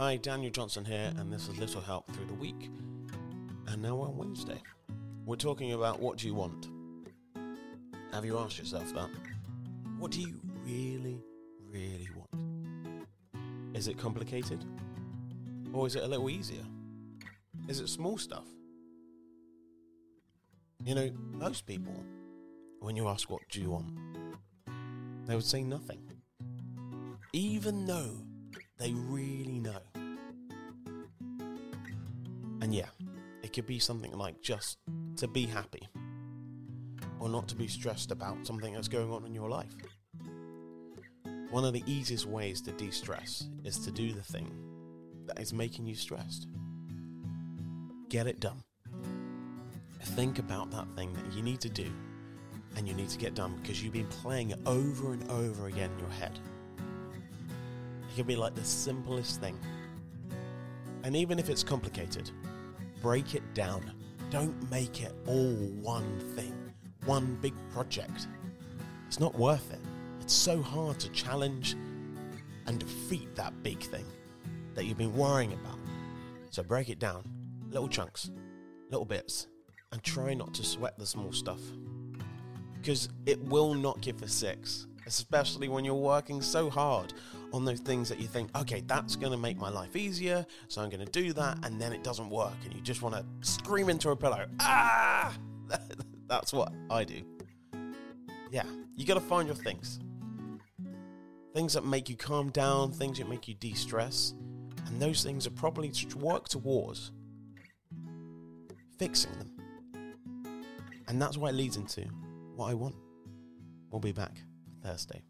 Hi, Daniel Johnson here, and this is Little Help Through the Week. And now on Wednesday, we're talking about what do you want? Have you asked yourself that? What do you really, really want? Is it complicated? Or is it a little easier? Is it small stuff? You know, most people, when you ask what do you want, they would say nothing. Even though they really know. And yeah, it could be something like just to be happy or not to be stressed about something that's going on in your life. One of the easiest ways to de stress is to do the thing that is making you stressed. Get it done. Think about that thing that you need to do and you need to get done because you've been playing it over and over again in your head. It can be like the simplest thing. And even if it's complicated, break it down. Don't make it all one thing, one big project. It's not worth it. It's so hard to challenge and defeat that big thing that you've been worrying about. So break it down, little chunks, little bits, and try not to sweat the small stuff. Because it will knock you for six, especially when you're working so hard on those things that you think, okay, that's going to make my life easier, so I'm going to do that, and then it doesn't work, and you just want to scream into a pillow. Ah! that's what I do. Yeah, you got to find your things. Things that make you calm down, things that make you de stress, and those things are probably to work towards fixing them. And that's what it leads into what I want. We'll be back Thursday.